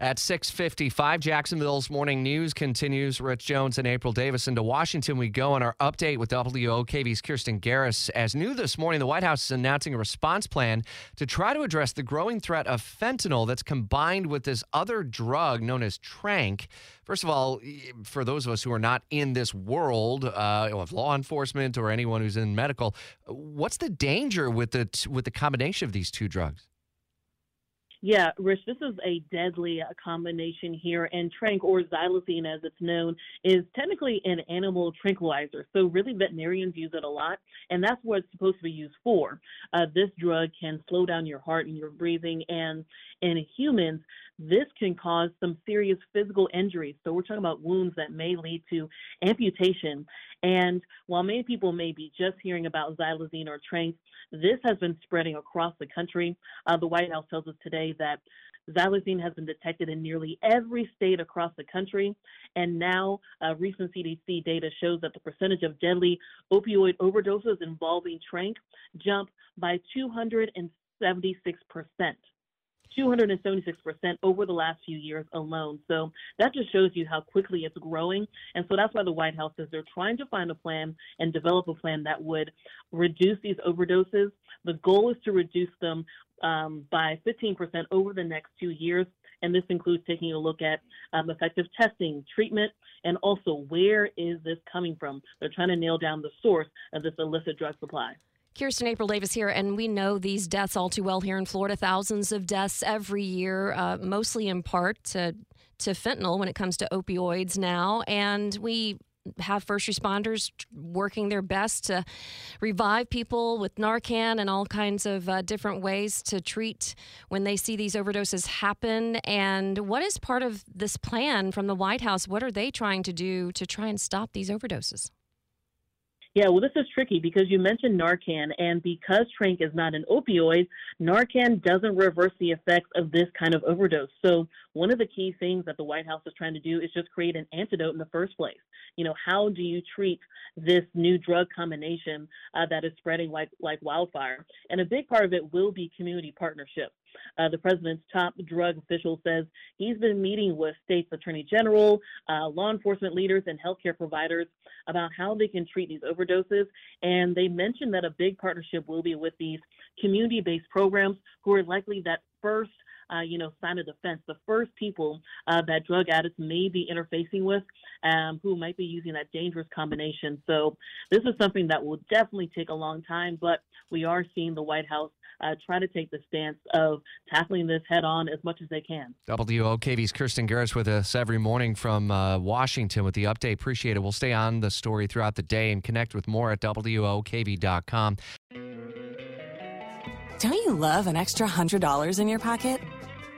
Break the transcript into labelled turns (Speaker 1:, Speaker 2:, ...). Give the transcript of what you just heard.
Speaker 1: At 6:55, Jacksonville's morning news continues. Rich Jones and April Davis into Washington. We go on our update with WOKV's Kirstin Garriss. As new this morning, the White House is announcing a response plan to try to address the growing threat of fentanyl that's combined with this other drug known as tranq. First of all, for those of us who are not in this world uh, of law enforcement or anyone who's in medical, what's the danger with the with the combination of these two drugs?
Speaker 2: Yeah, Rich, this is a deadly combination here, and tranq, or xylazine as it's known, is technically an animal tranquilizer. So, really, veterinarians use it a lot, and that's what it's supposed to be used for. Uh, this drug can slow down your heart and your breathing, and in humans, this can cause some serious physical injuries. So, we're talking about wounds that may lead to amputation. And while many people may be just hearing about xylazine or tranq, this has been spreading across the country. Uh, the White House tells us today that xylazine has been detected in nearly every state across the country. And now, uh, recent CDC data shows that the percentage of deadly opioid overdoses involving tranq jumped by 276 percent. 276% over the last few years alone. So that just shows you how quickly it's growing. And so that's why the White House says they're trying to find a plan and develop a plan that would reduce these overdoses. The goal is to reduce them um, by 15% over the next two years. And this includes taking a look at um, effective testing, treatment, and also where is this coming from? They're trying to nail down the source of this illicit drug supply.
Speaker 3: Kirstin April Davis here, and we know these deaths all too well here in Florida. Thousands of deaths every year, uh, mostly in part to to fentanyl when it comes to opioids now, and we have first responders working their best to revive people with Narcan and all kinds of uh, different ways to treat when they see these overdoses happen. And what is part of this plan from the White House? What are they trying to do to try and stop these overdoses?
Speaker 2: Yeah, well, this is tricky because you mentioned Narcan, and because tranq is not an opioid, Narcan doesn't reverse the effects of this kind of overdose. So, one of the key things that the White House is trying to do is just create an antidote in the first place. You know, how do you treat this new drug combination uh, that is spreading like like wildfire? And a big part of it will be community partnership. Uh, the president's top drug official says he's been meeting with states' attorney general, uh, law enforcement leaders, and healthcare providers about how they can treat these overdoses. And they mentioned that a big partnership will be with these community-based programs who are likely that first uh, you know, sign of defense, the first people uh, that drug addicts may be interfacing with um, who might be using that dangerous combination. So this is something that will definitely take a long time, but we are seeing the White House uh, try to take the stance of tackling this head on as much as they can.
Speaker 1: WOKV's Kirstin Garriss with us every morning from uh, Washington with the update. Appreciate it. We'll stay on the story throughout the day and connect with more at WOKV.com.
Speaker 4: Don't you love an extra $100 in your pocket?